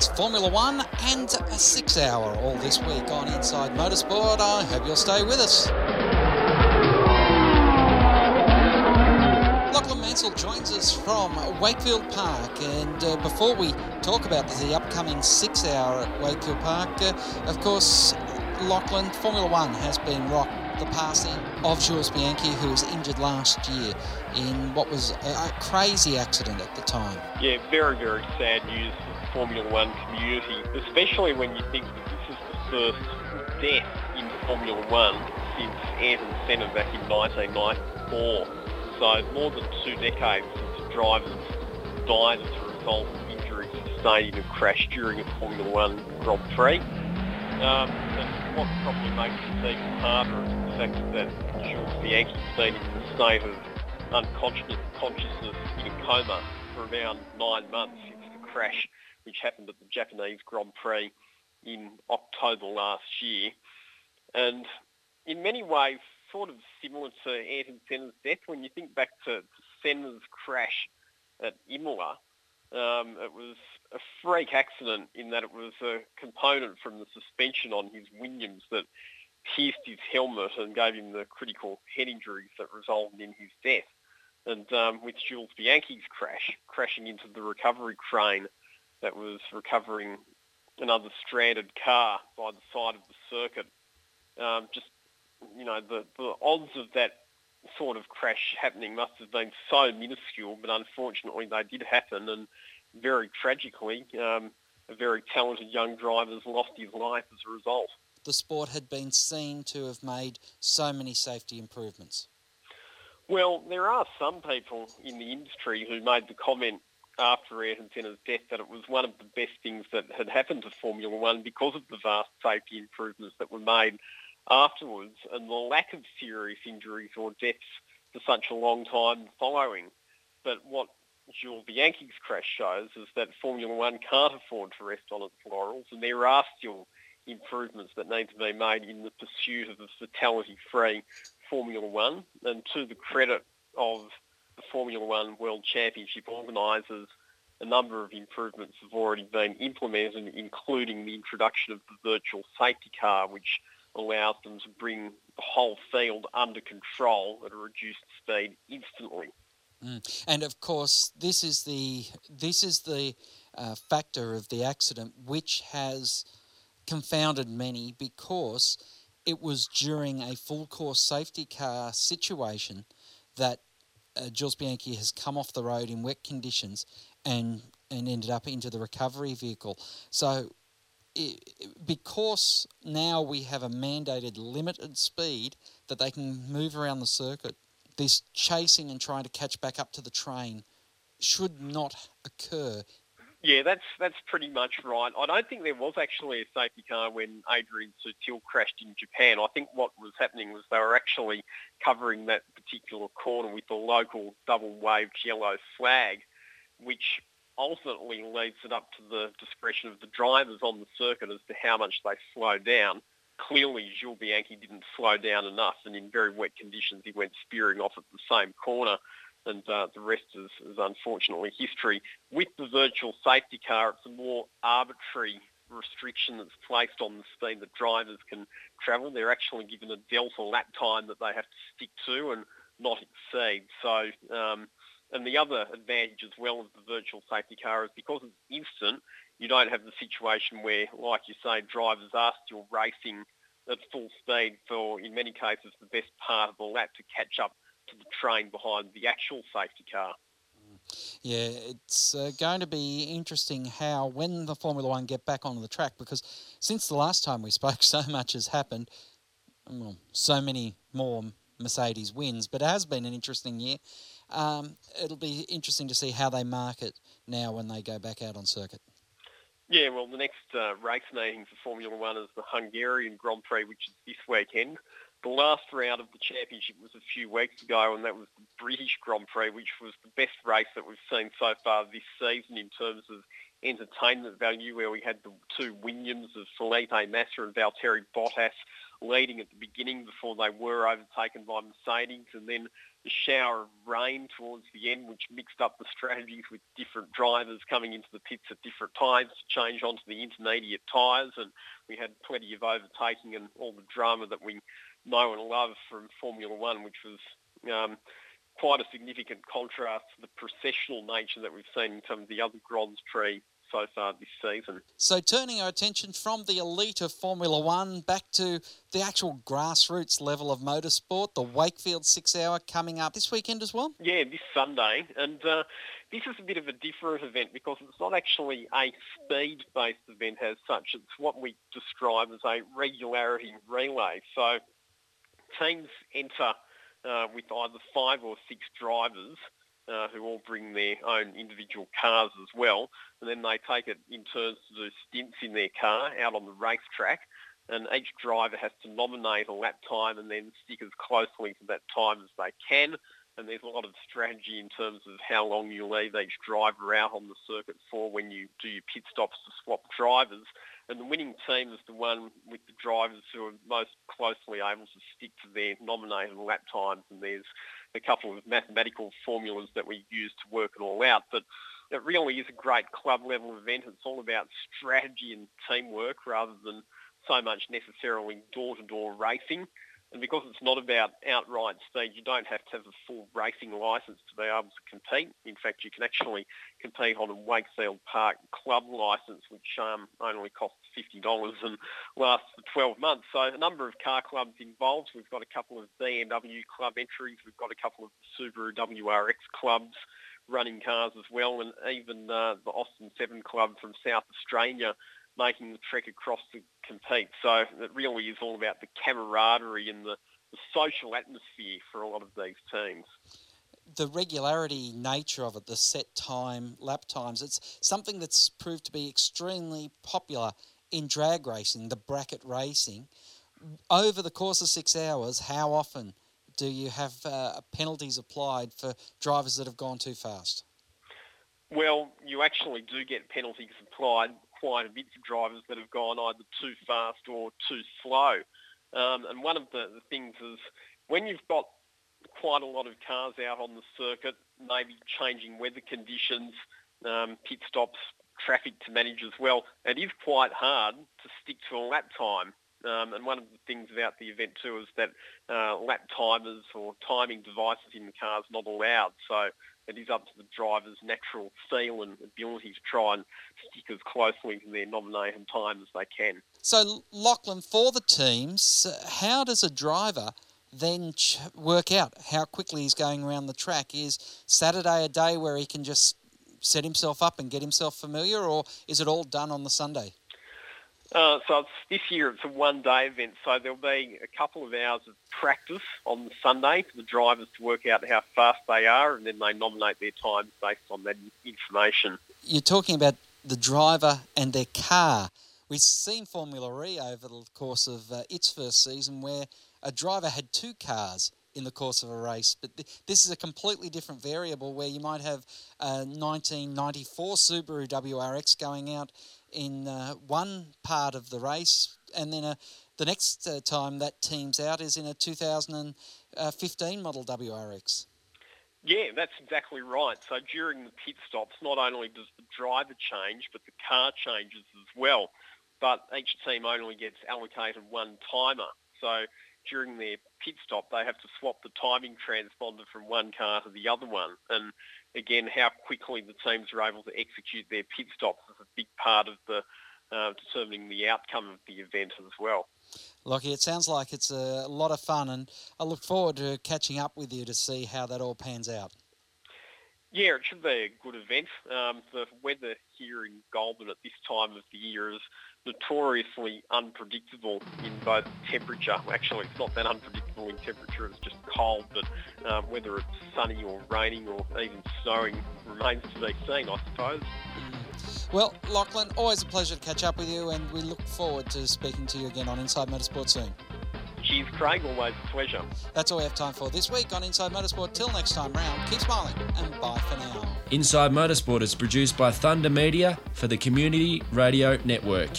It's Formula One and a six hour all this week on Inside Motorsport. I hope you'll stay with us. Lachlan Mansell joins us from Wakefield Park, and uh, before we talk about the upcoming six hour at Wakefield Park, uh, of course, Lachlan, Formula One has been rocked the passing of Jules Bianchi, who was injured last year in what was a, a crazy accident at the time. Yeah, very, very sad news Formula One community, especially when you think that this is the first death in Formula One since Ayrton Senna back in 1994. So more than two decades since drivers died as a result of injuries sustained in a crash during a Formula One Grand Prix. Um, and what probably makes it even harder is the fact that Jules Bianchi's been in a state of unconsciousness consciousness in a coma for around nine months since the crash which happened at the Japanese Grand Prix in October last year. And in many ways, sort of similar to Ayrton Senna's death, when you think back to, to Senna's crash at Imola, um, it was a freak accident in that it was a component from the suspension on his Williams that pierced his helmet and gave him the critical head injuries that resulted in his death. And um, with Jules Bianchi's crash, crashing into the recovery crane that was recovering another stranded car by the side of the circuit, um, just, you know, the, the odds of that sort of crash happening must have been so minuscule, but unfortunately they did happen. And very tragically, um, a very talented young driver has lost his life as a result the sport had been seen to have made so many safety improvements? Well, there are some people in the industry who made the comment after Ayrton Senna's death that it was one of the best things that had happened to Formula One because of the vast safety improvements that were made afterwards and the lack of serious injuries or deaths for such a long time following. But what Jules Bianchi's crash shows is that Formula One can't afford to rest on its laurels and there are still improvements that need to be made in the pursuit of a fatality-free Formula One. And to the credit of the Formula One World Championship organisers, a number of improvements have already been implemented, including the introduction of the virtual safety car, which allows them to bring the whole field under control at a reduced speed instantly. Mm. And of course, this is the this is the uh, factor of the accident which has confounded many because it was during a full course safety car situation that uh, Jules Bianchi has come off the road in wet conditions and and ended up into the recovery vehicle. So it, because now we have a mandated limited speed that they can move around the circuit, this chasing and trying to catch back up to the train should not occur yeah, that's that's pretty much right. I don't think there was actually a safety car when Adrian Sutil crashed in Japan. I think what was happening was they were actually covering that particular corner with the local double-waved yellow flag, which ultimately leaves it up to the discretion of the drivers on the circuit as to how much they slow down. Clearly, Jules Bianchi didn't slow down enough, and in very wet conditions, he went spearing off at the same corner and uh, the rest is, is, unfortunately history. With the virtual safety car, it's a more arbitrary restriction that's placed on the speed that drivers can travel. They're actually given a delta lap time that they have to stick to and not exceed. So, um, and the other advantage as well of the virtual safety car is because it's instant, you don't have the situation where, like you say, drivers are still racing at full speed for, in many cases, the best part of the lap to catch up to the train behind the actual safety car. Yeah, it's uh, going to be interesting how when the Formula One get back onto the track because since the last time we spoke, so much has happened. Well, so many more Mercedes wins, but it has been an interesting year. Um, it'll be interesting to see how they market now when they go back out on circuit. Yeah, well, the next uh, race meeting for Formula One is the Hungarian Grand Prix, which is this weekend. The last round of the championship was a few weeks ago, and that was the British Grand Prix, which was the best race that we've seen so far this season in terms of entertainment value, where we had the two Williams of Felipe Massa and Valtteri Bottas leading at the beginning before they were overtaken by Mercedes, and then the shower of rain towards the end, which mixed up the strategies with different drivers coming into the pits at different times to change onto the intermediate tyres. And we had plenty of overtaking and all the drama that we know and love from Formula One, which was um, quite a significant contrast to the processional nature that we've seen in some of the other Grands Prix so far this season. So, turning our attention from the elite of Formula One back to the actual grassroots level of motorsport, the Wakefield Six Hour coming up this weekend as well? Yeah, this Sunday. And uh, this is a bit of a different event because it's not actually a speed-based event as such. It's what we describe as a regularity relay. So, teams enter uh, with either five or six drivers uh, who all bring their own individual cars as well. And then they take it in turns to do stints in their car out on the racetrack. And each driver has to nominate a lap time and then stick as closely to that time as they can. And there's a lot of strategy in terms of how long you leave each driver out on the circuit for when you do your pit stops to swap drivers. And the winning team is the one with the drivers who are most closely able to stick to their nominated lap times. And there's a couple of mathematical formulas that we use to work it all out. But it really is a great club level event. It's all about strategy and teamwork rather than so much necessarily door-to-door racing. And because it's not about outright speed, you don't have to have a full racing licence to be able to compete. In fact, you can actually compete on a Wakefield Park club licence, which um, only costs $50 and lasts for 12 months. So a number of car clubs involved. We've got a couple of BMW club entries. We've got a couple of Subaru WRX clubs running cars as well, and even uh, the Austin 7 Club from South Australia making the trek across to compete. So it really is all about the camaraderie and the, the social atmosphere for a lot of these teams the regularity nature of it, the set time, lap times, it's something that's proved to be extremely popular in drag racing, the bracket racing. Over the course of six hours, how often do you have uh, penalties applied for drivers that have gone too fast? Well, you actually do get penalties applied quite a bit for drivers that have gone either too fast or too slow. Um, and one of the, the things is when you've got quite a lot of cars out on the circuit, maybe changing weather conditions, um, pit stops, traffic to manage as well, it is quite hard to stick to a lap time. Um, and one of the things about the event too is that uh, lap timers or timing devices in the car is not allowed. So it is up to the driver's natural feel and ability to try and stick as closely to their nominated time as they can. So, Lachlan, for the teams, how does a driver then ch- work out how quickly he's going around the track? Is Saturday a day where he can just set himself up and get himself familiar, or is it all done on the Sunday? Uh, so this year it's a one-day event, so there'll be a couple of hours of practice on the Sunday for the drivers to work out how fast they are, and then they nominate their times based on that information. You're talking about the driver and their car. We've seen Formula E over the course of uh, its first season where a driver had two cars in the course of a race. But th- this is a completely different variable where you might have a 1994 Subaru WRX going out in uh, one part of the race, and then a, uh, the next uh, time that team's out is in a 2015 model WRX. Yeah, that's exactly right. So during the pit stops, not only does the driver change, but the car changes as well. But each team only gets allocated one timer. So during their pit stop, they have to swap the timing transponder from one car to the other one. And again, how quickly the teams are able to execute their pit stops is a big part of the uh, determining the outcome of the event as well. Lockie, it sounds like it's a lot of fun, and I look forward to catching up with you to see how that all pans out. Yeah, it should be a good event. Um, the weather here in Goulburn at this time of the year is notoriously unpredictable in both temperature. Actually, it's not that unpredictable in temperature, it's just cold, but um, whether it's sunny or raining or even snowing remains to be seen, I suppose. Mm. Well, Lachlan, always a pleasure to catch up with you, and we look forward to speaking to you again on Inside Motorsport soon. Cheers, Craig. Always a pleasure. That's all we have time for this week on Inside Motorsport. Till next time round, keep smiling and bye for now. Inside Motorsport is produced by Thunder Media for the Community Radio Network.